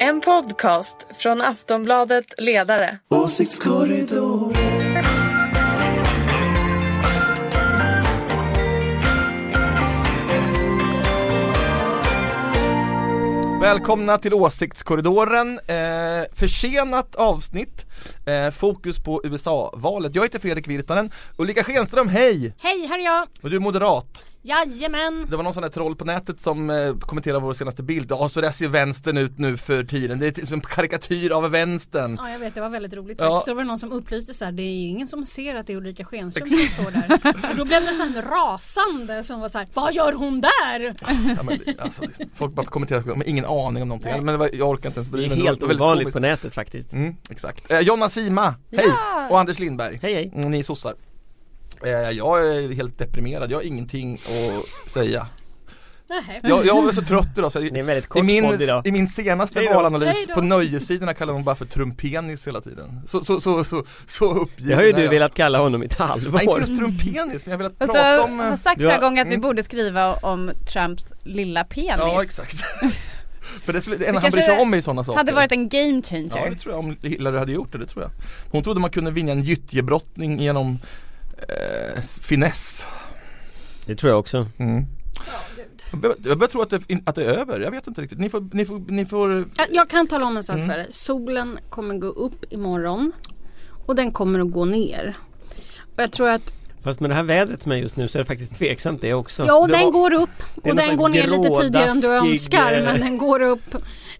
En podcast från Aftonbladet Ledare. Åsiktskorridor. Välkomna till Åsiktskorridoren. Eh, försenat avsnitt. Eh, fokus på USA-valet. Jag heter Fredrik Virtanen. Ulrika Schenström, hej! Hej, här är jag. Och du är moderat. Jajamän. Det var någon sån där troll på nätet som eh, kommenterade vår senaste bild. Ja, så där ser vänstern ut nu för tiden. Det är som karikatyr av vänstern. Ja jag vet det var väldigt roligt Ja. faktiskt. Då var det någon som upplyste så här, det är ingen som ser att det är Ulrika Schenström som står där. Och då blev det så här rasande som var så här, vad gör hon där? Ja, men, alltså, folk bara kommenterar, men ingen aning om någonting. Men det var, jag orkar inte ens bry Det är mig. helt ovanligt på nätet faktiskt. Mm, exakt. Eh, Jonna Sima, hej! Och Anders Lindberg. Hej hej. Mm, ni är sossar. Eh, jag är helt deprimerad, jag har ingenting att säga. Jag, jag var så trött idag så Det är en jag, i, min. I min senaste valanalys på nöjessidorna kallar de bara för trumpenis hela tiden. Så, så, så, så, så uppgiven Det har ju du jag. velat kalla honom i ett Nej, inte halvår. just trumpenis men jag har velat prata om har eh, sagt flera gånger att vi mm. borde skriva om Trumps lilla penis. Ja exakt För det, skulle, det enda han bryr sig om är sådana saker hade varit en game Ja changer. det tror jag om Hillary hade gjort det, det tror jag Hon trodde man kunde vinna en gyttjebrottning genom eh, finess Det tror jag också. mm. Jag börjar- tro att det, att det är över, jag vet inte riktigt. Ni får, ni får, ni får Ja, Jag kan tala om en sak Mm. för er. Solen kommer gå upp imorgon. Och den kommer att gå ner. Och jag tror att, Fast med det här vädret som är just nu så är det faktiskt tveksamt det också. ja och det den var- går upp. är Och den går ner lite tidigare än du grådaskig, önskar. eh, Men den går upp.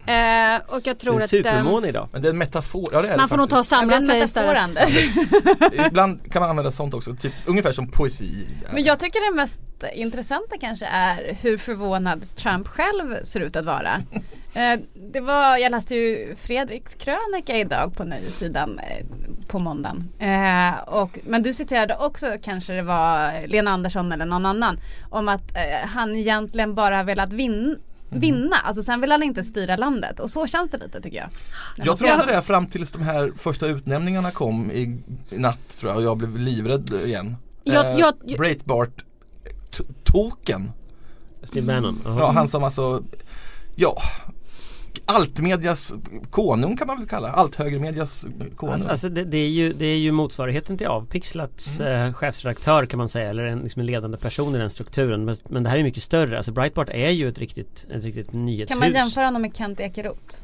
Eh, och jag tror en att eh, supermåne idag. Men det är en metafor, ja det är det man får nog ta och samla det är en sig istället. Ibland kan man använda sånt också, typ, ungefär som poesi Men jag tycker det mest intressanta kanske är hur förvånad Trump själv ser ut att vara. Eh, Det var, jag läste ju Fredriks krönika idag på Nöjessidan eh, på måndagen. Eh, och, men du citerade också, kanske det var Lena Andersson eller någon annan, om att eh, han egentligen bara velat vin, vinna. Alltså sen vill han inte styra landet. Och så känns det lite tycker jag. När Jag trodde ska- det fram tills de här första utnämningarna kom i, i natt tror jag och jag blev livrädd igen Jag- eh, jag- jag- Breitbart Token Steve Bannon. Jaha. Ja, han som alltså, ja Altmedias konung kan man väl kalla Allt högermedias konung Alltså, alltså det, det, är ju, det är ju motsvarigheten till Avpixlats Mm. eh, chefsredaktör kan man säga eller en, liksom en ledande person i den strukturen. Men, men det här är mycket större. Alltså Breitbart är ju ett riktigt, ett riktigt nyhetshus. Kan man jämföra honom med Kent Ekeroth?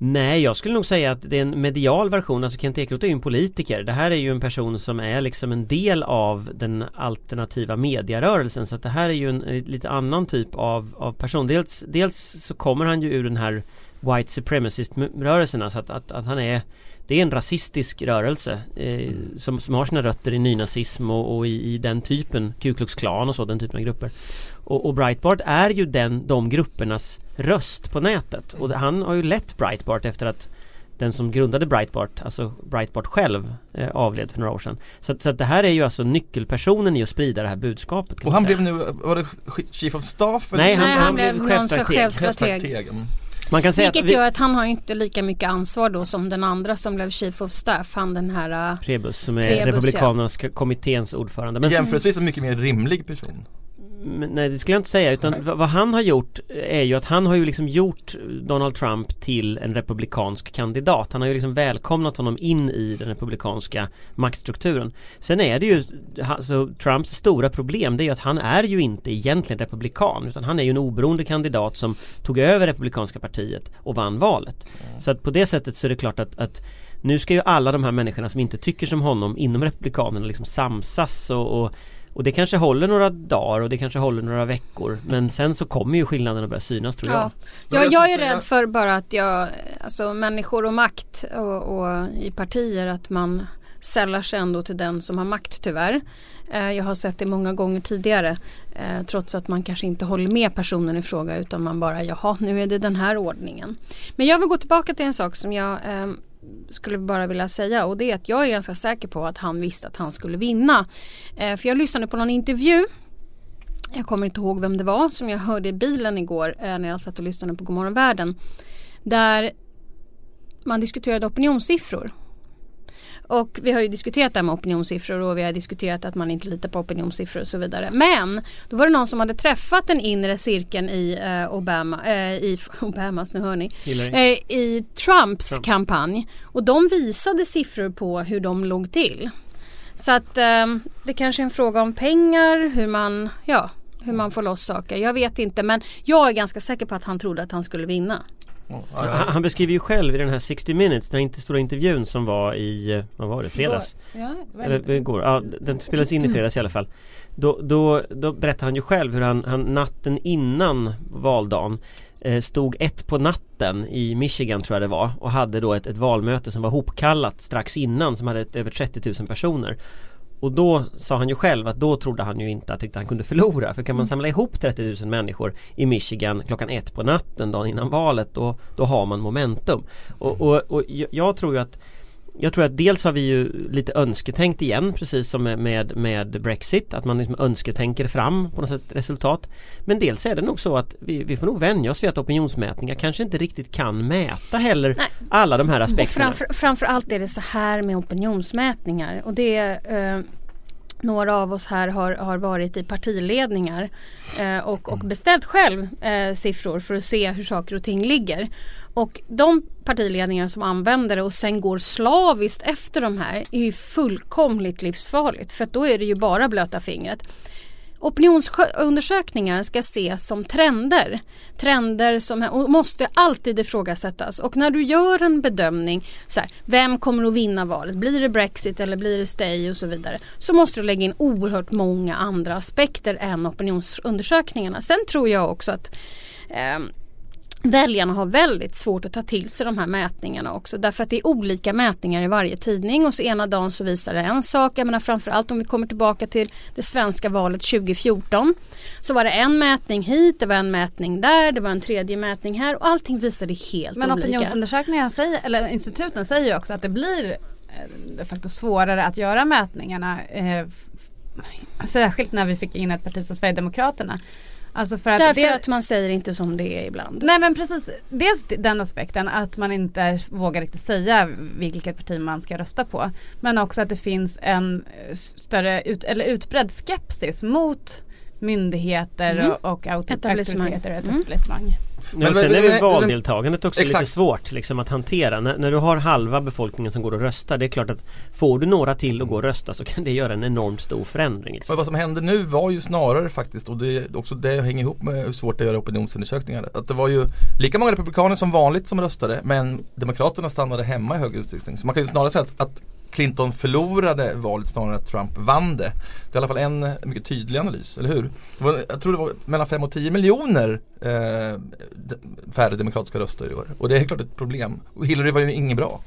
Nej, jag skulle nog säga att det är en medial version. Alltså Kent Ekeroth är ju en politiker. Det här är ju en person som är liksom en del av den alternativa medierörelsen. Så att det här är ju en eh, lite annan typ av, av person. Dels, dels så kommer han ju ur den här White Supremacist-rörelsen. Alltså att, att, att han är det är en rasistisk rörelse eh, som, som har sina rötter i nynazism och, och i, i den typen, Ku Klux Klan och så, den typen av grupper. Och, och Breitbart är ju den, de gruppernas röst på nätet. Och han har ju lett Breitbart efter att den som grundade Breitbart, alltså Breitbart själv, eh, avled för några år sedan. Så, så att det här är ju alltså nyckelpersonen i att sprida det här budskapet. kan Och han säga. blev nu, var det Chief of Staff? eller? Nej, Nej, han, han han blev chefstrateg. chefstrateg. Chefstrateg, mm. Man kan säga Vilket att vi, gör att han har ju inte lika mycket ansvar då som den andra som blev Chief of Staff. Han den här Prebus som är Prebus, ja. Republikanernas kommitténs ordförande. Men, Jämförelsevis en mycket mer rimlig person nej det skulle jag inte säga utan Nej. vad han har gjort är ju att han har ju liksom gjort Donald Trump till en republikansk kandidat. Han har ju liksom välkomnat honom in i den republikanska maktstrukturen. Sen är det ju, alltså Trumps stora problem det är ju att han är ju inte egentligen republikan utan han är ju en oberoende kandidat som tog över republikanska partiet och vann valet. Så att på det sättet så är det klart att, att nu ska ju alla de här människorna som inte tycker som honom inom republikanerna liksom samsas och, och och det kanske håller några dagar och det kanske håller några veckor Men sen så kommer ju skillnaderna börja synas tror jag Ja, Men ja jag jag är rädd för bara att jag, alltså människor och makt och, och i partier att man sällar sig ändå till den som har makt tyvärr. Eh, jag har sett det många gånger tidigare eh, trots att man kanske inte håller med personen i fråga utan man bara jaha nu är det den här ordningen. Men jag vill gå tillbaka till en sak som jag eh, skulle bara vilja säga och det är att jag är ganska säker på att han visste att han skulle vinna. Eh, för jag lyssnade på någon intervju jag kommer inte ihåg vem det var som jag hörde i bilen igår eh, när jag satt och lyssnade på Godmorgon världen. Där man diskuterade opinionssiffror. Och vi har ju diskuterat det här med opinionssiffror och vi har diskuterat att man inte litar på opinionssiffror och så vidare. Men då var det någon som hade träffat den inre cirkeln i eh, Obama, eh, i Obamas, nu hör ni, eh, i Trumps Trump. kampanj. Och de visade siffror på hur de låg till. Så att eh, det kanske är en fråga om pengar, hur man, ja, hur man får loss saker. Jag vet inte men jag är ganska säker på att han trodde att han skulle vinna. Han, han beskriver ju själv i den här 60 minutes, den inte stora intervjun som var i, vad var det, fredags? Ja, Eller igår, ja den spelades in i fredags i alla fall. Då, då, då berättar han ju själv hur han, han natten innan valdagen eh, Stod ett på natten i Michigan tror jag det var och hade då ett, ett valmöte som var hopkallat strax innan som hade ett, över 30 000 personer och då sa han ju själv att då trodde han ju inte att han kunde förlora. För kan man samla ihop 30 000 människor i Michigan klockan ett på natten dagen innan valet då, då har man momentum. Och, och, och jag- jag tror ju att jag tror att dels har vi ju lite önsketänkt igen precis som med, med, Brexit att man liksom önsketänker fram på något sätt resultat Men dels är det nog så att vi, vi får nog vänja oss vid att opinionsmätningar kanske inte riktigt kan mäta heller Nej. alla de här Och aspekterna framför, framförallt är det så här med opinionsmätningar och det är eh, några av oss här har, har varit i partiledningar eh, och, och beställt själv eh, siffror för att se hur saker och ting ligger. Och de partiledningar som använder det och sen går slaviskt efter de här är ju fullkomligt livsfarligt för då är det ju bara blöta fingret. Opinionsundersökningar ska ses som trender. Trender som måste alltid ifrågasättas. Och när du gör en bedömning, så här, vem kommer att vinna valet? Blir det Brexit eller blir det Stay och så vidare. Så måste du lägga in oerhört många andra aspekter än opinionsundersökningarna. Sen tror jag också att eh, Väljarna har väldigt svårt att ta till sig de här mätningarna också därför att det är olika mätningar i varje tidning och så ena dagen så visar det en sak. Jag menar framförallt om vi kommer tillbaka till det svenska valet 2014 så var det en mätning hit, det var en mätning där, det var en tredje mätning här och allting visade helt Men olika. opinionsundersökningar säger, eller instituten säger ju också att det blir eh, de facto svårare att göra mätningarna. Eh, särskilt när vi fick in ett parti som Sverigedemokraterna. Alltså för att Därför det, att man säger inte som det är ibland. Nej men precis, dels den aspekten att man inte vågar riktigt säga vilket parti man ska rösta på. Men också att det finns en större ut, eller utbredd skepsis mot myndigheter Mm. och, och auktor- Etablissemang. auktoriteter och ett Mm. Men- och sen men- är väl men- valdeltagandet också lite Exakt. svårt liksom, att hantera. När, när du har halva befolkningen som går och röstar Det är klart att får du några till att gå och rösta så kan det göra en enormt stor förändring. Liksom. Men vad som hände nu var ju snarare faktiskt och det också det hänger ihop med hur svårt det är att göra opinionsundersökningar. Att det var ju lika många republikaner som vanligt som röstade men Demokraterna stannade hemma i hög utsträckning. Så man kan ju snarare säga att, att Clinton förlorade valet snarare än att Trump vann det. Det är i alla fall en mycket tydlig analys, eller hur? Var, jag tror det var mellan 5 och 10 miljoner eh, färre demokratiska röster i år. Och det är klart ett problem. Och Hillary var ju ingen bra.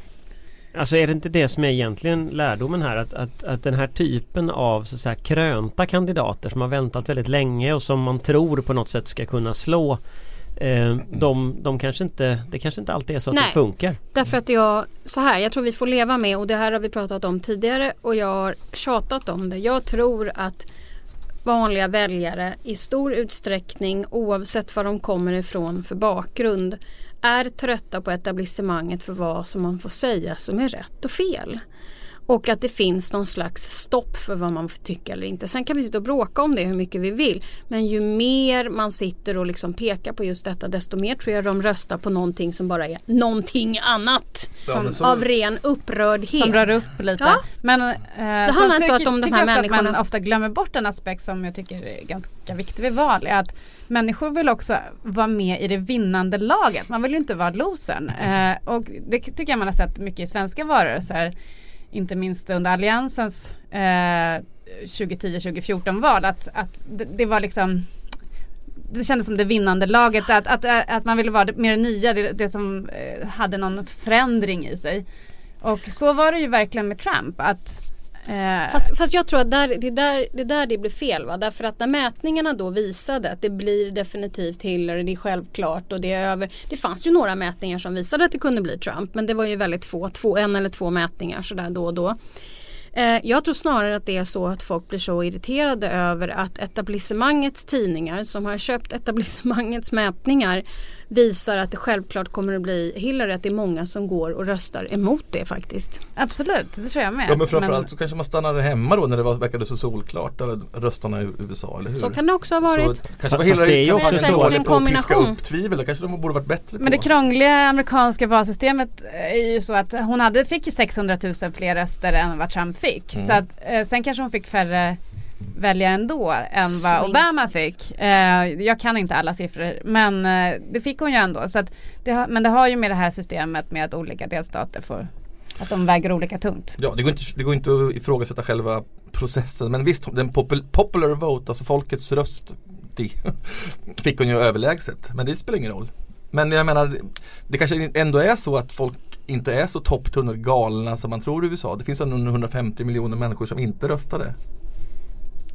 Alltså är det inte det som är egentligen lärdomen här att, att, att den här typen av så att säga, krönta kandidater som har väntat väldigt länge och som man tror på något sätt ska kunna slå eh, de, de kanske inte, det kanske inte alltid är så att Nej. det funkar. Därför att jag, så här, jag tror vi får leva med och det här har vi pratat om tidigare och jag har tjatat om det. Jag tror att vanliga väljare i stor utsträckning oavsett var de kommer ifrån för bakgrund är trötta på etablissemanget för vad som man får säga som är rätt och fel. Och att det finns någon slags stopp för vad man får tycka eller inte. Sen kan vi sitta och bråka om det hur mycket vi vill. Men ju mer man sitter och liksom pekar på just detta desto mer tror jag de röstar på någonting som bara är någonting annat. Men så- Av ren upprördhet. Som rör upp lite. Ja. Men, eh, handlar sen inte om de här också att man människorna. ofta glömmer bort en aspekt som jag tycker är ganska viktig vid val. Är att människor vill också vara med i det vinnande laget. Man vill ju inte vara losern. Eh, och det tycker jag man har sett mycket i svenska valrörelser. Inte minst under alliansens eh, 2010-2014 val. Att, att det, det var liksom det kändes som det vinnande laget, att, att, att man ville vara det, mer nya, det, det som eh, hade någon förändring i sig. Och så var det ju verkligen med Trump. Att, eh, Fast, fast jag tror att där, det, är där, det där det blir fel. Va? Därför att när mätningarna då visade att det blir definitivt Hillary, det är självklart och det är över. Det fanns ju några mätningar som visade att det kunde bli Trump men det var ju väldigt få, två, en eller två mätningar sådär då och då. Eh, jag tror snarare att det är så att folk blir så irriterade över att etablissemangets tidningar som har köpt etablissemangets mätningar visar att det självklart kommer att bli Hillary, att det är många som går och röstar emot det faktiskt. Absolut, det tror jag med. Ja men framförallt så kanske man stannade hemma då när det var, verkade så solklart där röstarna i USA, eller hur? Så kan det också ha varit. Så kanske var Fast det är Hillary ju också så- en på att piska kombination. upp tvivel, det kanske de borde varit bättre på. Men det krångliga amerikanska valsystemet är ju så att hon hade, fick ju 600 000 fler röster än vad Trump fick. Mm. Så att, eh, sen kanske hon fick färre väljare ändå än vad Obama fick. Eh, jag kan inte alla siffror men eh, det fick hon ju ändå. Så att det har, men det har ju med det här systemet med att olika delstater får att de väger olika tungt. Ja, det går, inte, det går inte att ifrågasätta själva processen men visst, den popul, popular vote, alltså folkets röst det fick hon ju överlägset. Men det spelar ingen roll. Men jag menar, det kanske ändå är så att folk inte är så topptunnor galna som man tror i USA. Det finns ändå 150 miljoner människor som inte röstade.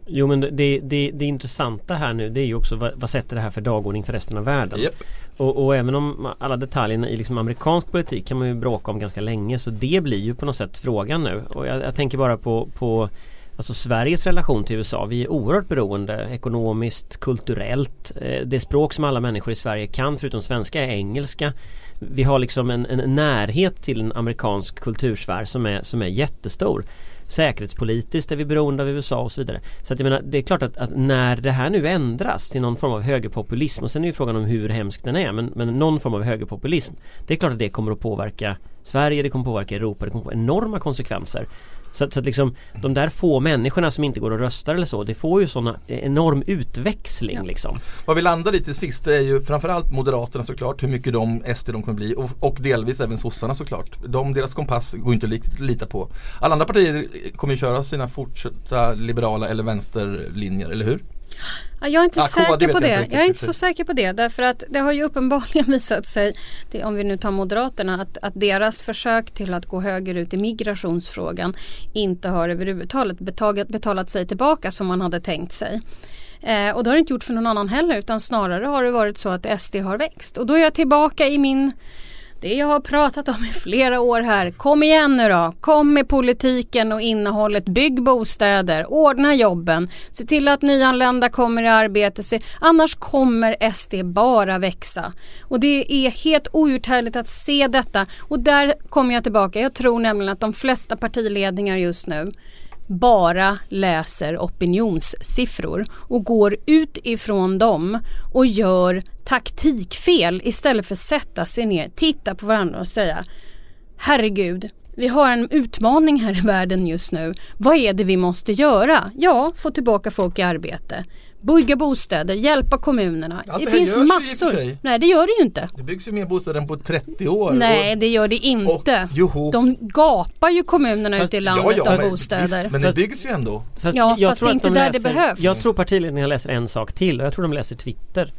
Jo men det, det, det intressanta här nu det är ju också vad, vad sätter det här för dagordning för resten av världen? Japp. Och, och även om alla detaljerna i liksom amerikansk politik kan man ju bråka om ganska länge så det blir ju på något sätt frågan nu. Och jag, jag tänker bara på, på Alltså Sveriges relation till USA. Vi är oerhört beroende ekonomiskt, kulturellt. Eh, Det språk som alla människor i Sverige kan förutom svenska är engelska. Vi har liksom en, en närhet till en amerikansk kultursfär som är, som är jättestor. Säkerhetspolitiskt är vi beroende av USA och så vidare. Så att jag menar, det är klart att, att när det här nu ändras till någon form av högerpopulism och sen är ju frågan om hur hemsk den är men, men någon form av högerpopulism. Det är klart att det kommer att påverka Sverige, det kommer att påverka Europa, det kommer att få enorma konsekvenser. Så, att- så att liksom de där få människorna som inte går och röstar eller så, det får ju sådana enorm utväxling liksom. Vad vi landar i till sist det är ju framförallt Moderaterna såklart, hur mycket de SD de kommer bli och, och delvis även sossarna såklart. De, deras kompass går inte att li- lita på. Alla andra partier kommer ju köra sina fortsatta liberala eller vänsterlinjer, eller hur? Ja, jag är inte Ah, säker på jag det. riktigt Jag är inte så säker på det. Därför att det har ju uppenbarligen visat sig, det, om vi nu tar Moderaterna, att, att deras försök till att gå högerut i migrationsfrågan inte har överhuvudtaget betalat, betalat sig tillbaka som man hade tänkt sig. Eh, och det har det inte gjort för någon annan heller utan snarare har det varit så att SD har växt. Och då är jag tillbaka i min det jag har pratat om i flera år här. Kom igen nu då. Kom med politiken och innehållet. Bygg bostäder. Ordna jobben. Se till att nyanlända kommer i arbete. Se, annars kommer SD bara växa. Och det är helt outhärdligt att se detta. Och där kommer jag tillbaka. Jag tror nämligen att de flesta partiledningar just nu bara läser opinionssiffror och går ut ifrån dem och gör taktikfel istället för att sätta sig ner, titta på varandra och säga Herregud, vi har en utmaning här i världen just nu. Vad är det vi måste göra? Ja, få tillbaka folk i arbete. Bygga bostäder, hjälpa kommunerna. Allt det det finns och massor. Nej, det gör det ju inte. Det byggs ju mer bostäder än på 30 år. Nej, och, det gör det inte. och, joho. De gapar ju kommunerna Fast- ute i landet av men, bostäder. Visst, men det byggs ju ändå. Fast Ja, jag fast tror det är inte de där det läser, behövs. Jag tror partiledningarna läser en sak till och jag tror de läser Twitter.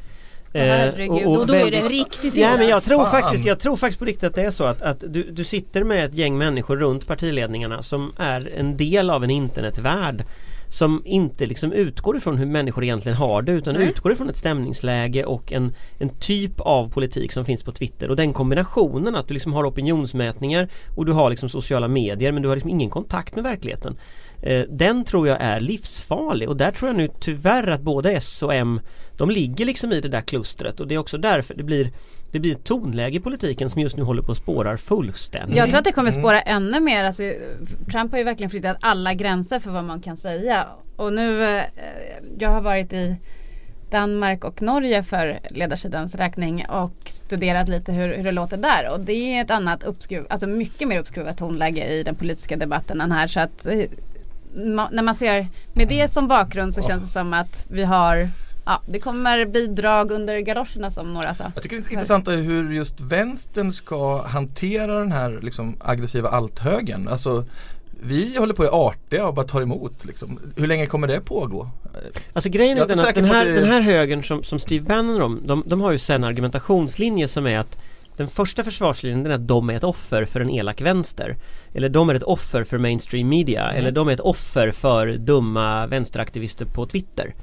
Eh, Herregud, och, då är det riktigt Ja men jag tror, Fan. faktiskt, jag tror faktiskt på riktigt att det är så att, att du, du sitter med ett gäng människor runt partiledningarna som är en del av en internetvärld som inte liksom utgår ifrån hur människor egentligen har det utan Nej. utgår ifrån ett stämningsläge och en, en typ av politik som finns på Twitter och den kombinationen att du liksom har opinionsmätningar och du har liksom sociala medier men du har liksom ingen kontakt med verkligheten. Eh, den tror jag är livsfarlig och där tror jag nu tyvärr att både S och M de ligger liksom i det där klustret och det är också därför det blir det blir ett tonläge i politiken som just nu håller på att spårar fullständigt. Jag tror att det kommer spåra ännu mer. Alltså, Trump har ju verkligen flyttat alla gränser för vad man kan säga. Och nu, eh, jag har varit i Danmark och Norge för ledarsidans räkning och studerat lite hur, hur det låter där. Och det är ett annat uppskruv, alltså mycket mer uppskruvat tonläge i den politiska debatten än här. Så att eh, när man ser med det som bakgrund så känns det som att vi har Ja, det kommer bli drag under galoscherna som några sa. Jag tycker det är intressant är hur just vänstern ska hantera den här liksom, aggressiva althögern. Alltså, vi håller på att är artiga och bara tar emot. Liksom. Hur länge kommer det pågå? Alltså grejen är är den att den på här, det- den här högern som, som Steve Bannon de, de, de har ju sen en argumentationslinje som är att den första försvarslinjen den är att de är ett offer för en elak vänster. Eller de är ett offer för mainstream media. Mm. Eller de är ett offer för dumma vänsteraktivister på Twitter.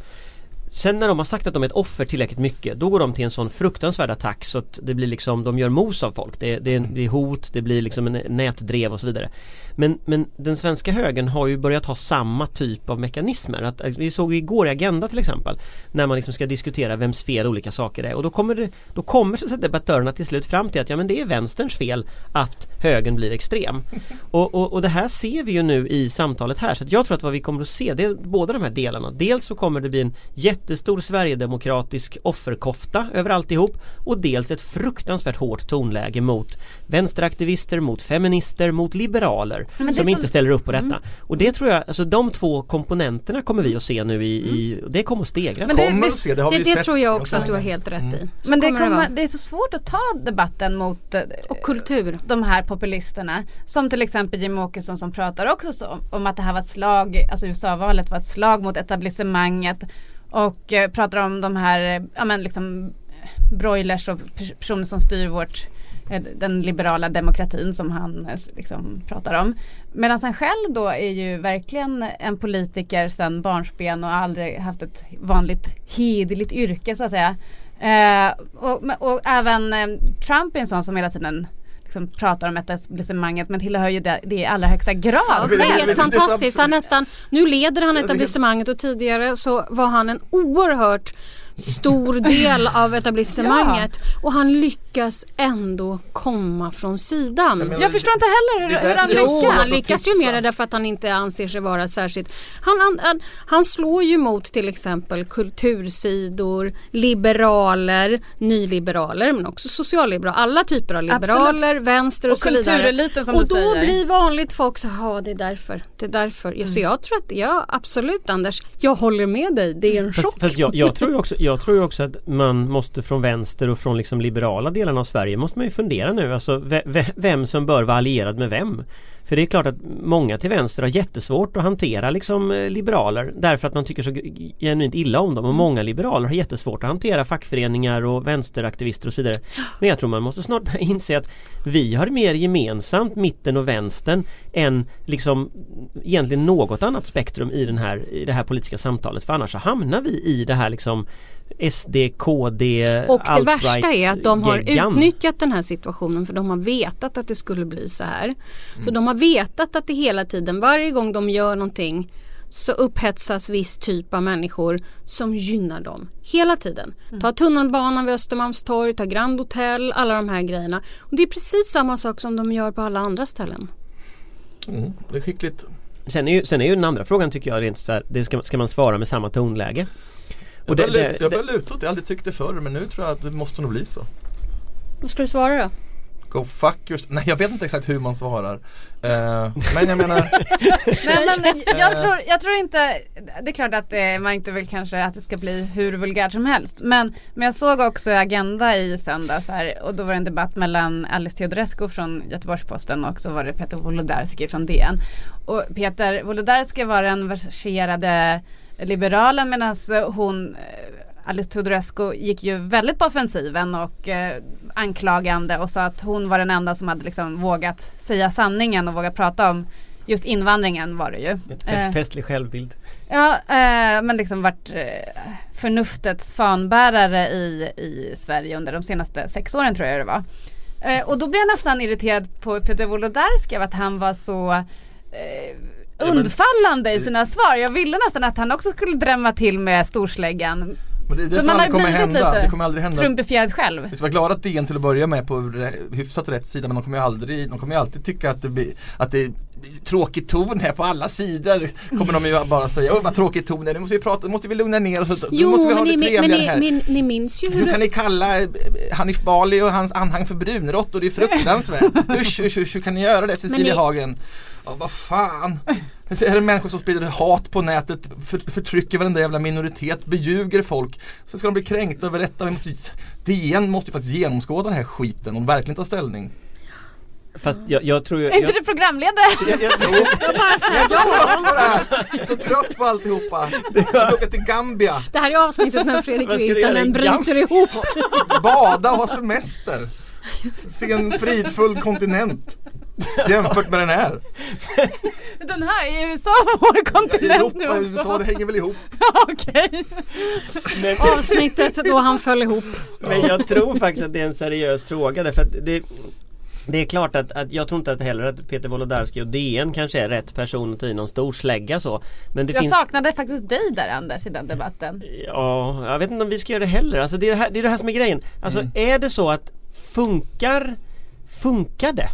Sen när de har sagt att de är ett offer tillräckligt mycket då går de till en sån fruktansvärd attack så att det blir liksom, de gör mos av folk. Det, det, det är hot, det blir liksom en nätdrev och så vidare. Men, men den svenska högern har ju börjat ha samma typ av mekanismer. Att, vi såg igår i Agenda till exempel när man liksom ska diskutera vems fel olika saker är och då kommer, det, då kommer så debattörerna till slut fram till att ja men det är vänsterns fel att högern blir extrem. Och, och, och det här ser vi ju nu i samtalet här så jag tror att vad vi kommer att se det är båda de här delarna. Dels så kommer det bli en jättestor sverigedemokratisk offerkofta över alltihop och dels ett fruktansvärt hårt tonläge mot vänsteraktivister, mot feminister, mot liberaler som så... inte ställer upp på detta. Mm. Och det tror jag, alltså de två komponenterna kommer vi att se nu i, i det kommer att stegras. Men det, kommer att se, det, har det, vi det sett. tror jag också att du har helt rätt i. Mm. Men det, kommer, det, är så svårt att ta debatten mot eh, och kultur. de här populisterna. Som till exempel Jim Åkesson som pratar också så, om att det här var ett slag, alltså USA-valet var ett slag mot etablissemanget. Och eh, pratar om de här, ja men liksom broilers och personer som styr vårt eh, den liberala demokratin som han eh, liksom pratar om. Medan han själv då är ju verkligen en politiker sedan barnsben och aldrig haft ett vanligt hederligt yrke så att säga. Eh, och, och, även eh, Trump är en sån som hela tiden liksom pratar om etablissemanget men tillhör ju det, det i allra högsta grad. Ja, det är helt fantastiskt. Han nästan, nu leder han etablissemanget och tidigare så var han en oerhört stor del av etablissemanget ja. och han lyckas ändå komma från sidan. Jag, menar, jag förstår inte heller hur, hur han lyckas. Han lyckas ju med det därför att han inte anser sig vara särskilt... Han, han, han slår ju mot till exempel kultursidor, liberaler, nyliberaler men också socialliberaler. Alla typer av liberaler, Absolut. vänster och, och så vidare. Som och då säger. blir vanligt folk så ja det är därför. Det är därför. Mm. Så jag tror att, ja absolut Anders, jag håller med dig. Det är en chock. Fast, fast jag, jag tror också jag tror också att man måste från vänster och från liksom liberala delarna av Sverige måste man ju fundera nu alltså vem som bör vara allierad med vem. För det är klart att många till vänster har jättesvårt att hantera liksom eh, liberaler därför att man tycker så genuint illa om dem och många liberaler har jättesvårt att hantera fackföreningar och vänsteraktivister och så vidare. Men jag tror man måste snart inse att vi har mer gemensamt mitten och vänstern än liksom egentligen något annat spektrum i, den här, i det här politiska samtalet för annars så hamnar vi i det här liksom SD, KD, Och det värsta är att de har geggan. utnyttjat den här situationen för de har vetat att det skulle bli så här. Mm. Så de har vetat att det hela tiden, varje gång de gör någonting så upphetsas viss typ av människor som gynnar dem. Hela tiden. Mm. Ta tunnelbanan vid Östermalmstorg, ta Grand Hotel, alla de här grejerna. Och det är precis samma sak som de gör på alla andra ställen. Mm, det är skickligt. Sen är, ju, sen är ju den andra frågan tycker jag rent så här, det ska, ska man svara med samma tonläge? Och jag, börjar, det, jag börjar luta åt det, jag har aldrig tyckt det förr men nu tror jag att det måste nog bli så. Vad ska du svara då? Go fuck yourself. Nej jag vet inte exakt hur man svarar. Uh, men jag menar men, men jag, tror, jag tror inte Det är klart att det, man inte vill kanske att det ska bli hur vulgärt som helst. Men, men jag såg också Agenda i söndags här och då var det en debatt mellan Alice Teodorescu från Göteborgs-Posten och så var det Peter Wolodarski från DN. Och Peter Wolodarski var den verserade liberalen medan hon eh, Alice Teodorescu gick ju väldigt på offensiven och eh, anklagande och sa att hon var den enda som hade liksom vågat säga sanningen och vågat prata om just invandringen var det ju. Ett fest, eh, festlig självbild. Ja eh, men liksom varit eh, förnuftets fanbärare i, i Sverige under de senaste sex åren tror jag det var. Eh, och då blev jag nästan irriterad på Peter Wolodarski av att han var så undfallande i sina svar. Jag ville nästan att han också skulle drämma till med storsläggan. Men det det så som aldrig kommer hända. Det kommer aldrig hända. Trumpifierad själv. Vi ska vara glada att DN till att börja med på hyfsat rätt sida men de kommer ju aldrig, de kommer ju alltid tycka att det blir, att det är tråkig ton här på alla sidor. Kommer de ju bara säga, åh vad tråkig ton är, nu måste vi prata, nu måste vi lugna ner oss. Jo, måste vi ha men, det ni, men ni, ni, ni, minns ju hur Hur kan ni kalla eh, Hanif Bali och hans anhang för brunråttor? Det är fruktansvärt. usch, usch, usch, hur kan ni göra det Cecilia Hagen? Ja, vad fan. Är det människor som sprider hat på nätet, för, förtrycker varenda jävla minoritet, beljuger folk. Så ska de bli kränkta över detta. DN måste ju faktiskt genomskåda den här skiten och verkligen ta ställning. Fast jag, jag tror ju... Är inte du programledare? Jag, jag, jag, jag, bara säger jag är så trött på det här! Så trött på alltihopa. Jag åka till Gambia. Det här är avsnittet när Fredrik Virtanen bryter ihop. Bada och ha semester. Se en fridfull kontinent. Jämfört med den här. Den här i USA vår kontinent nu Europa, också. USA, det hänger väl ihop. Okej. Men, Avsnittet då han föll ihop. men jag tror faktiskt att det är en seriös fråga därför att det det är klart att, att jag tror inte att heller att Peter Wolodarski och DN kanske är rätt person att ta i någon stor slägga så. Men det Jag finns saknade faktiskt dig där Anders i den debatten. Ja, jag vet inte om vi ska göra det heller. Alltså det är det här, det är det här som är grejen. Alltså Mm. är det så att funkar, funkar det?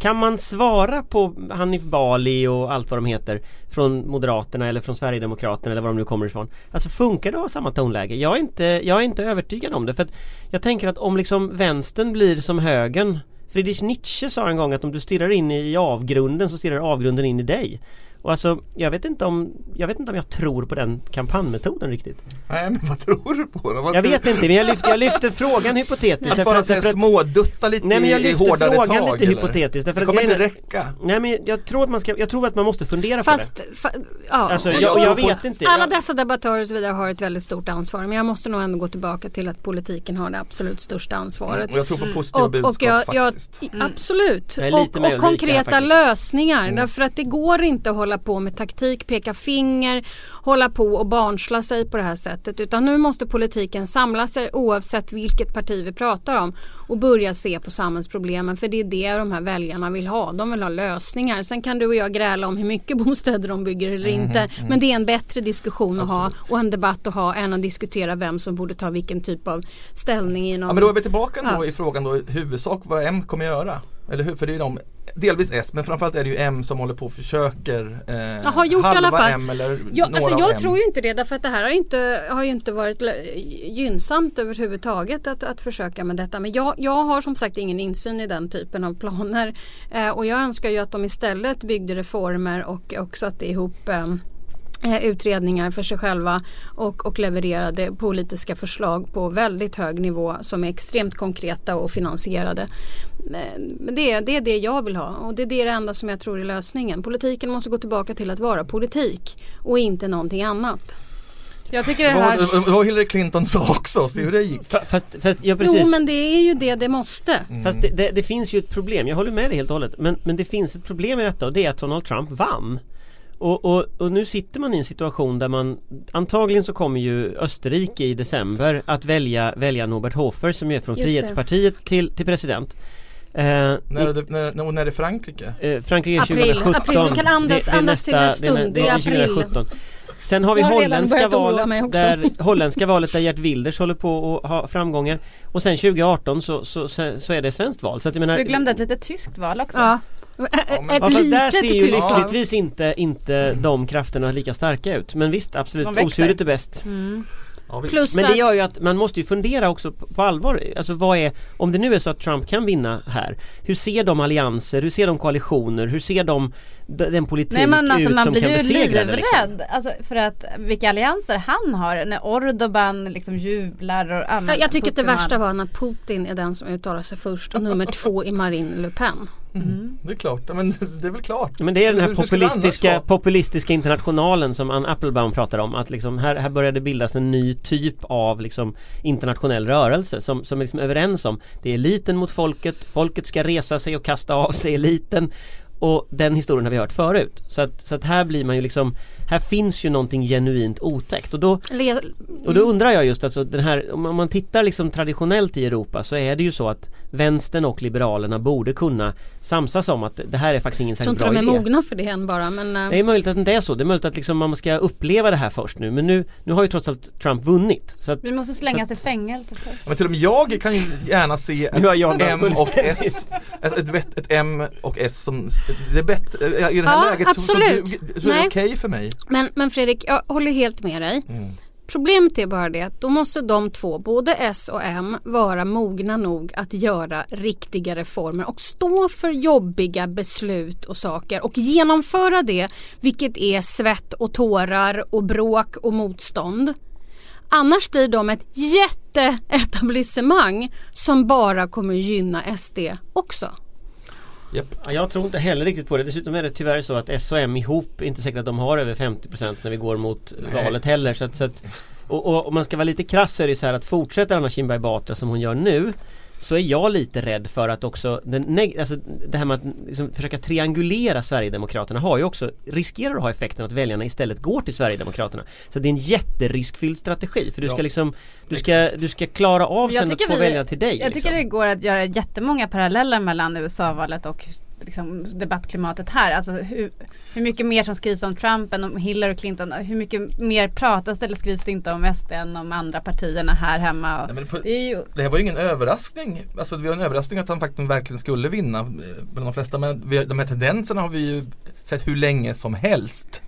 Kan man svara på Hanif Bali och allt vad de heter från Moderaterna eller från Sverigedemokraterna eller var de nu kommer ifrån. Alltså funkar det att ha samma tonläge? Jag är inte, jag är inte övertygad om det för att jag tänker att om liksom vänstern blir som högern Friedrich Nietzsche sa en gång att om du stirrar in i avgrunden så stirrar avgrunden in i dig. Och alltså, jag vet inte om jag, vet inte om jag tror på den kampanjmetoden riktigt. Nej men vad tror du på då? Vad Jag vet inte men jag lyfter, jag lyfter frågan hypotetiskt. Att bara att- säga smådutta lite Nej men jag i, i lyfter hårdare frågan tag lite eller? hypotetiskt därför Det att kommer inte räcka. Nej men jag tror att man ska, jag tror att man måste fundera på det. Fast, fa, ja. Alltså jag jag, jag vet inte. Alla dessa debattörer och så vidare har ett väldigt stort ansvar men jag måste nog ändå gå tillbaka till att politiken har det absolut största ansvaret. Och jag tror på positiva Och, budskap och jag, faktiskt. i- absolut. Och, och konkreta lösningar. Därför att det går inte att hålla på med taktik, peka finger, hålla på och barnsla sig på det här sättet. Utan nu måste politiken samla sig oavsett vilket parti vi pratar om och börja se på samhällsproblemen. För det är det de här väljarna vill ha. De vill ha lösningar. Sen kan du och jag gräla om hur mycket bostäder de bygger eller inte. Men det är en bättre diskussion att ha och en debatt att ha än att diskutera vem som borde ta vilken typ av ställning i någon Ja men då är vi tillbaka då Ja. i frågan då i huvudsak vad M kommer göra. Eller hur? För det är de, delvis S men framförallt är det ju M som håller på och försöker eh, Jag har gjort i halva alla fall. M eller Ja, några alltså jag tror ju inte det därför att det här har inte, har ju inte varit gynnsamt överhuvudtaget att, att försöka med detta. Men jag, jag har som sagt ingen insyn i den typen av planer. Eh, och jag önskar ju att de istället byggde reformer och, och satte ihop eh, eh, utredningar för sig själva och, och levererade politiska förslag på väldigt hög nivå som är extremt konkreta och finansierade. Det, är- det är det jag vill ha och det är det enda som jag tror är lösningen. Politiken måste gå tillbaka till att vara politik och inte någonting annat. Jag tycker det här det var Hillary Clinton sa också, se hur det gick. fa- fast, fast ja, precis. Jo men det är ju det det måste. Fast det, det, det finns ju ett problem, jag håller med dig helt och hållet. Men, men det finns ett problem i detta och det är att Donald Trump vann. Och, och, och nu sitter man i en situation där man Antagligen så kommer ju Österrike i december att välja, välja Norbert Hofer som är från Just det. Frihetspartiet till, till president. Eh, När är det, när, när, när är det Frankrike? Eh, Frankrike är April. 2017. April. Vi kan andas- andas till en stund. Det, det, Det är april. 2017. Sen har vi har holländska valet, där, holländska valet där Gert Wilders håller på att ha framgångar. Och sen 2018 så, så, så, så är det svenskt val. Så att jag menar, Du glömde ett litet tyskt val också. Ja. Men- Ett Ja, fast där ser ju lyckligtvis inte, inte de krafterna lika starka ut. Men visst, absolut, osuret är bäst. Ja, visst. Plus Men det gör ju att man måste ju fundera också på, allvar. Alltså vad är, om det nu är så att Trump kan vinna här. Hur ser de allianser, hur ser de koalitioner, hur ser de den politik Nej men alltså ut man som blir kan ju besegra det liksom? livrädd alltså, för att vilka allianser han har när Ordoban liksom jublar och Ja, jag tycker att det Putin värsta var när Putin är den som uttalar sig först och nummer två är Marine Le Pen. Det är klart, men det är väl klart. Men det är den här Hur- populistiska, populistiska internationalen som Ann Applebaum pratar om. Att liksom här, här börjar det bildas en ny typ av liksom internationell rörelse som, som är liksom överens om det är eliten mot folket, folket ska resa sig och kasta av sig eliten. Och den historien har vi hört förut. Så att, så att här blir man ju liksom Här finns ju någonting genuint otäckt och då och då undrar jag just alltså den här, om man tittar liksom traditionellt i Europa så är det ju så att Vänstern och Liberalerna borde kunna samsas om att det här är faktiskt ingen Jag tror särskilt inte bra de är idé. mogna för det än bara men eh, Det är möjligt att det inte är så, det är möjligt att liksom man ska uppleva det här först nu men nu, nu har ju trots allt Trump vunnit så att, Vi måste slängas Så i fängelse för. Men till och med jag kan ju gärna se ett jag M och. S Ett, ett, vett- ett M och S som Det är bättre, i det här Ja, läget så, så, absolut. du- så är det Nej. okej för mig Men, men Fredrik, jag håller helt med dig. Mm. Problemet är bara det att då måste de två, både S och M, vara mogna nog att göra riktiga reformer och stå för jobbiga beslut och saker och genomföra det, vilket är svett och tårar och bråk och motstånd. Annars blir de ett jätteetablissemang som bara kommer gynna SD också. Ja, jag tror inte heller riktigt på det. Dessutom är det tyvärr så att S och M ihop, inte säkert att de har över 50% när vi går mot Nej. valet heller så att, så att och, och om man ska vara lite krass så är det så här att fortsätter Anna Kinberg Batra som hon gör nu så är jag lite rädd för att också den alltså det här med att liksom försöka triangulera Sverigedemokraterna har ju också riskerar att ha effekten att väljarna istället går till Sverigedemokraterna. Så det är en jätteriskfylld strategi för du ska Ja, liksom du ska, du ska klara av sen att få vi- välja till dig. Jag tycker det liksom. går att göra jättemånga paralleller mellan USA-valet och liksom, debattklimatet här. Alltså hur, hur mycket mer som skrivs om Trump än om Hillary Clinton. Hur mycket mer pratas eller skrivs det inte om SD än om andra partierna här hemma. Och Nej, på, det ju, det här var ju ingen överraskning. Alltså det var en överraskning att han faktiskt verkligen skulle vinna eh, bland de flesta. Men vi, de här tendenserna har vi ju sett hur länge som helst.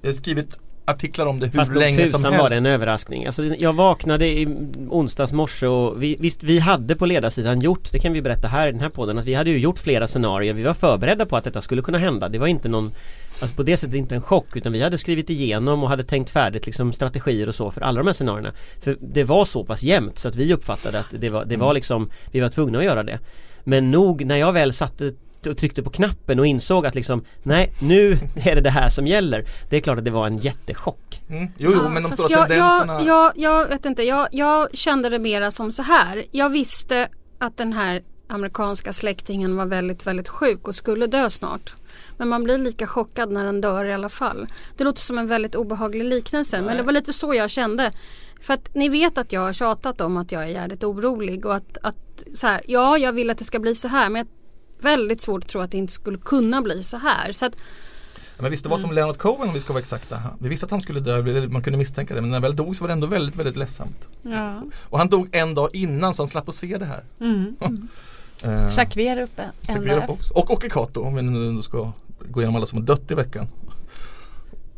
Jag har skrivit artiklar om det hur Fast länge som helst. var det en överraskning. Alltså, jag vaknade i onsdags morse och vi, visst vi hade på ledarsidan gjort, det kan vi berätta här i den här podden, att vi hade ju gjort flera scenarier. Vi var förberedda på att detta skulle kunna hända. Det var inte någon Alltså på det sättet inte en chock utan vi hade skrivit igenom och hade tänkt färdigt liksom strategier och så för alla de här scenarierna. För det var så pass jämnt så att vi uppfattade att det var, det var liksom Vi var tvungna att göra det. Men nog när jag väl satte och tryckte på knappen och insåg att liksom Nej nu är det det här som gäller Det är klart att det var en jättechock Mm. Jo, jo, Ja, men de stora jag, tendenserna. jag, jag, jag vet inte, jag, jag kände det mera som så här. Jag visste att den här amerikanska släktingen var väldigt, väldigt sjuk och skulle dö snart. Men man blir lika chockad när den dör i alla fall. Det låter som en väldigt obehaglig liknelse men det var lite så jag kände. För att ni vet att jag har tjatat om att jag är jävligt orolig och att, att så här, ja jag vill att det ska bli så här men jag väldigt svårt att tro att det inte skulle kunna bli så här. Så att, Ja, Men visst det var som Leonard Cohen om vi ska vara exakta. Vi visste att han skulle dö, man kunde misstänka det. Men när han väl dog så var det ändå väldigt, väldigt ledsamt. ja. Och han dog en dag innan så han slapp att se det här. Mm. Eh, Jacques Werup en Jacques dag. Och Åke om vi nu ska gå igenom alla som har dött i veckan.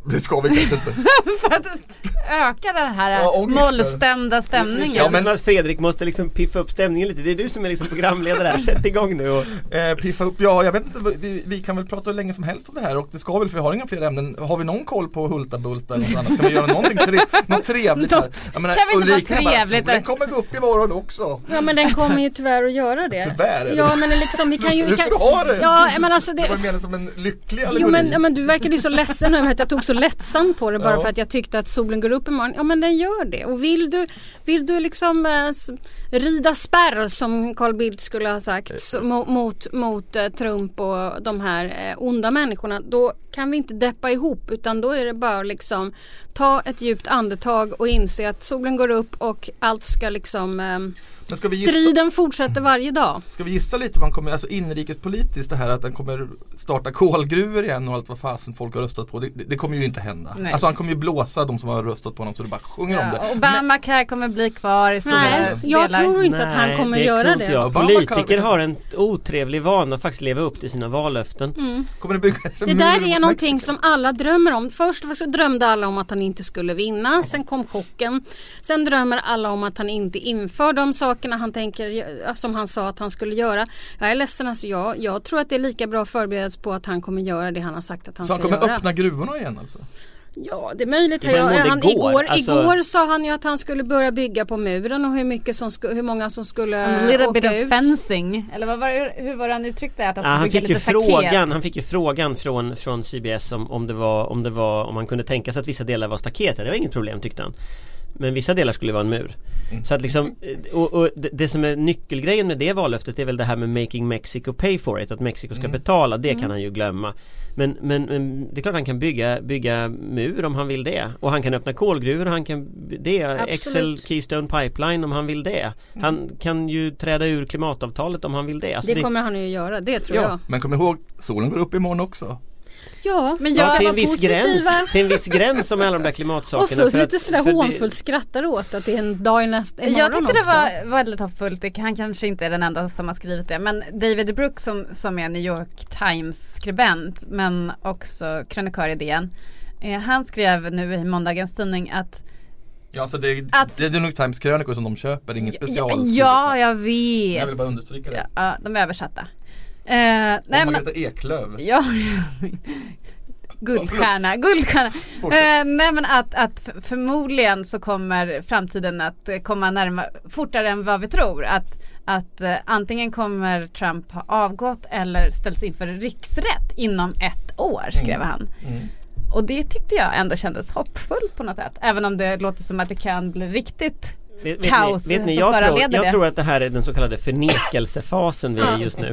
Det ska vi kanske inte. För att öka den här Ja, mollstämda stämningen. Ja, men- att Fredrik måste liksom piffa upp stämningen lite. Det är du som är liksom programledare här. Sätt igång nu och Eh, piffa upp, ja jag vet inte, vi, vi kan väl prata hur länge som helst om det här och det ska väl för vi har inga fler ämnen. Har vi någon koll på Hulta Bulta eller något annat? Kan vi göra någonting tre, något trevligt här? Något- Jag menar, kan vi inte vara Ulrika bara, trevligt? solen kommer gå upp imorgon också. ja men den kommer ju tyvärr att göra det. Tyvärr, eller? Ja men liksom vi kan ju... Vi Hur kan, ska du ha det? Ja men alltså Det det, var menat som en lycklig allegori. Jo men, ja, men du verkade ju så ledsen över att jag tog så lättsamt på det bara Ja. för att jag tyckte att solen går upp imorgon. Ja men den gör det. Och vill du, vill du liksom eh, rida spärr som Carl Bildt skulle ha sagt så, mo- mot, mot eh, Trump och de här eh, onda människorna. Då kan vi inte deppa ihop utan då är det bara liksom ta ett djupt andetag och inse att solen går upp och allt ska liksom eh, Men ska vi gissa, Striden fortsätter varje dag. ska vi gissa lite vad han kommer, alltså inrikespolitiskt det här att han kommer starta kolgruvor igen och allt vad fasen folk har röstat på. Det, det, det kommer ju inte hända. Nej. Alltså han kommer ju blåsa de som har röstat på honom så det bara sjunger om det. Ja, Obamacare kommer bli kvar i stora Nej, jag delar. tror inte att han kommer det göra det. jag. Politiker har en otrevlig vana att faktiskt leva upp till sina vallöften. Mm. Kommer det byggas en Det där är någonting Mexiko? som alla drömmer om. Först drömde alla om att han inte skulle vinna. Sen kom chocken. Sen drömmer alla om att han inte inför de sakerna han tänker, som han sa att han skulle göra. Jag är ledsen alltså, jag, jag tror att det är lika bra förberedelse på att han kommer göra det han har sagt att han Så han ska kommer göra. öppna gruvorna igen alltså? Ja det är möjligt. Det Jag, han, igår, igår, alltså- igår sa han ju att han skulle börja bygga på muren och hur, mycket som sku, hur många som skulle A little åka bit of ut. fencing. Eller vad var hur var det han uttryckte Att han Ja, skulle han, bygga fick ju lite staket? frågan, han fick ju frågan från, från CBS om, om, det var, om det var om man kunde tänka sig att vissa delar var staket. Ja, Det var inget problem tyckte han. Men vissa delar skulle vara en mur. Så att liksom, eh, och, och det, det som är nyckelgrejen med det vallöftet är väl det här med making Mexico pay for it. Att Mexiko ska betala, det kan han ju glömma. Men, men, men det är klart han kan bygga, bygga mur om han vill det. Och han kan öppna kolgruvor, han kan det. Excel Keystone Pipeline om han vill det. Han kan ju träda ur klimatavtalet om han vill det. Alltså Det kommer han ju göra, det tror Ja, jag. men kom ihåg, solen går upp imorgon också. Ja, Men Ja, jag, till en viss positiva. gräns, till en viss gräns om alla de där klimatsakerna. Och så att- lite sådär för det- hånfullt skrattar åt att det är en dag i nästa imorgon jag tyckte det också. var väldigt hoppfullt. Han kanske inte är den enda som har skrivit det. Men David Brooks som, som är New York Times skribent men också krönikör i DN. Eh, han skrev nu i måndagens tidning att Ja, så det, Att- det är New York Times krönikor som de köper, ingen special. Ja, jag vet. Jag vill bara understryka det. Ja, de är översatta. Eh, nej, och men, Margareta Eklöf. Ja, guldstjärna, guldstjärna. Eh, nej men att, att förmodligen så kommer framtiden att eh, komma närmare, fortare än vad vi tror. Att, att eh, antingen kommer Trump ha avgått eller ställs inför riksrätt inom ett år skrev han. Mm. Och det tyckte jag ändå kändes hoppfullt på något sätt. Även om det låter som att det kan bli riktigt Vet, vet kaos ni, vet ni, som jag, tror, jag det. tror att det här är den så kallade förnekelsefasen vi är i just nu.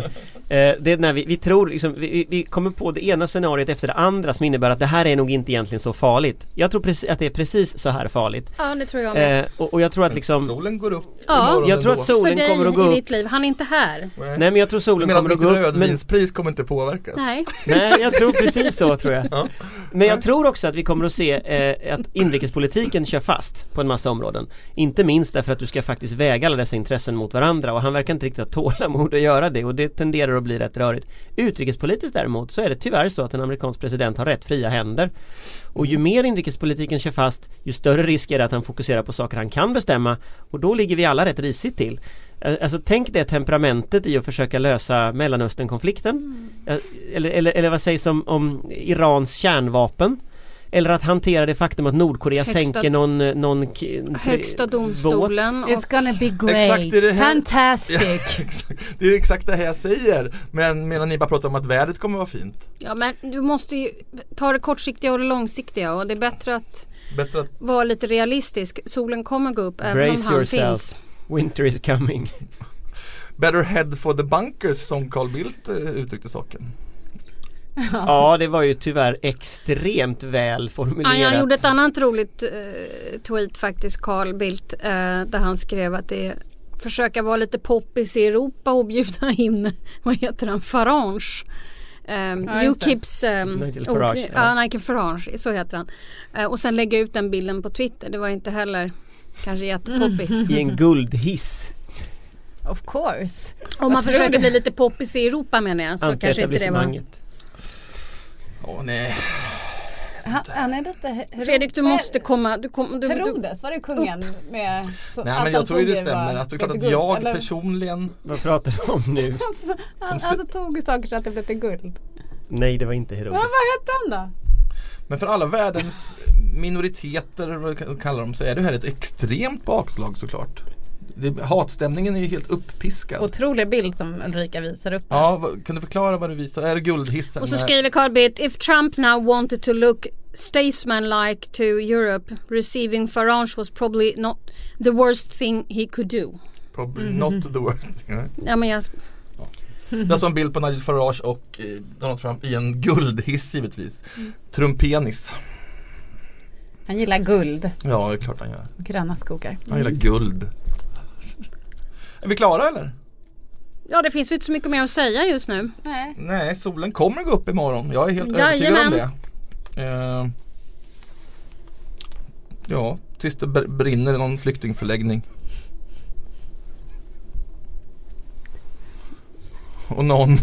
Eh, det är när vi, vi tror liksom, vi, vi- kommer på det ena scenariot efter det andra som innebär att det här är nog inte egentligen så farligt. Jag tror precis, att det är precis så här farligt. Ja det tror jag med. Eh, och, och jag tror att liksom Solen går upp Ja, jag tror att solen För dig kommer att gå i upp. ditt liv, han är inte här. Nej. Men jag tror solen kommer att gå upp. Men, rödvinspris kommer inte påverkas? Nej. nej jag tror precis så tror jag. Ja. Men jag tror också att vi kommer att se eh, att inrikespolitiken kör fast på en massa områden. Inte minst därför att du ska faktiskt väga alla dessa intressen mot varandra och han verkar inte riktigt ha tålamod att göra det och det tenderar att bli rätt rörigt. Utrikespolitiskt däremot så är det tyvärr så att en amerikansk president har rätt fria händer. Och ju mer inrikespolitiken kör fast ju större risk är det att han fokuserar på saker han kan bestämma och då ligger vi alla rätt risigt till. Alltså tänk det temperamentet i att försöka lösa Mellanösternkonflikten. Eh, Eller, eller, eller vad sägs om, om Irans kärnvapen? Eller att hantera det faktum att Nordkorea Högsta- sänker någon, någon k- Högsta båt. domstolen. Och, It's gonna be great, Exakt, det är det här- fantastic. Exakt. Det är exakt det här jag säger. Men medan ni bara pratar om att vädret kommer vara fint. ja men du måste ju ta det kortsiktiga och det långsiktiga och det är bättre att Bättre att vara lite realistisk. Solen kommer gå upp även om han yourself. finns. Winter is coming. Better head for the bunkers som Carl Bildt eh, uttryckte saken. Ja det var ju tyvärr extremt väl Ja, formulerat. han gjorde ett annat roligt eh, tweet faktiskt, Carl Bildt, eh, där han skrev att det är försöka vara lite poppis i Europa och bjuda in, vad heter han, Farage. Um, Ja. Ukips um, Nigel Farage, ja. ja. Nigel Farage, så heter han. Eh, och sen lägga ut den bilden på Twitter, det var inte heller kanske jättepoppis. I en guldhiss. Of course. Om man försöker bli lite poppis i Europa menar jag, så kanske inte det var. Åh nej. Han, han är lite Fredrik du måste komma, du kom, du, du, Herodes, var det kungen med så, Nej men jag han tror ju det stämmer. Att det är klart att jag eller? personligen Vad pratar du om nu? Han, Som alltså tog saker så att det blev till guld. Nej det var inte Men Herodes. vad hette han då? Men för alla världens minoriteter, vad kallar dem, så är det här ett extremt bakslag såklart. Det, hatstämningen är ju helt uppiskad. Otrolig bild som Ulrika visar upp. där. Ja, kan du förklara vad du visar? Är det guldhissen? Och så skriver Carl Bildt, if Trump now wanted to look statesman-like to Europe, receiving Farage was probably not the worst thing he could do. Probably not the worst. Ja. Ja men jag, Det är alltså en bild på Nigel Farage och eh, Donald Trump i en guldhiss givetvis. Trumpenis. Han gillar guld. Ja, det är klart han gör. Gröna skogar. Han gillar guld. Är vi klara eller? ja det finns ju inte så mycket mer att säga just nu. Nej. Nej, solen kommer gå upp imorgon. Jag är helt övertygad om Jajamän. det. Eh, ja, tills det br- brinner i någon flyktingförläggning. Och någon och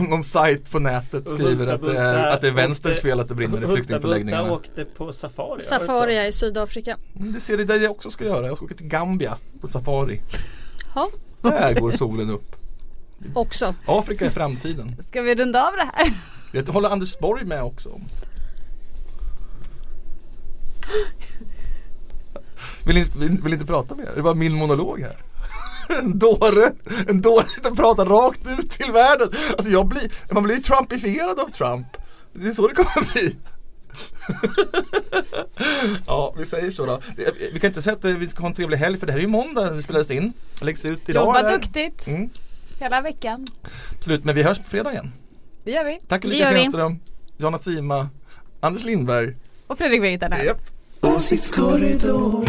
någon sajt på nätet skriver att det är, att det är vänsters fel att det brinner i Hulta flyktingförläggningarna. åkte på safari. du Safari är i Sydafrika. Mm, Det ser det där jag också ska göra. Jag ska åka till Gambia på safari. Ja, Där går solen upp. också. Afrika är framtiden. Ska vi runda av det här? Det håller Anders Borg med också om. Vill inte, vill, vill inte prata mer? Det var min monolog här. En dåre, en dåre sitter och pratar rakt ut till världen. Alltså jag blir, man blir ju trumpifierad av Trump. Det är så det kommer bli. ja, vi säger så då. Vi kan inte säga att vi ska ha en trevlig helg för det här är ju måndag när det spelades in. Det läggs ut idag. Jobba eller? duktigt Mm, hela veckan. absolut, men vi hörs på fredag igen. Det gör vi. Tack Ulrika. Schenström, Jonna Sima, Anders Lindberg. Och Fredrik Virtanen. Japp. Åsiktskorridor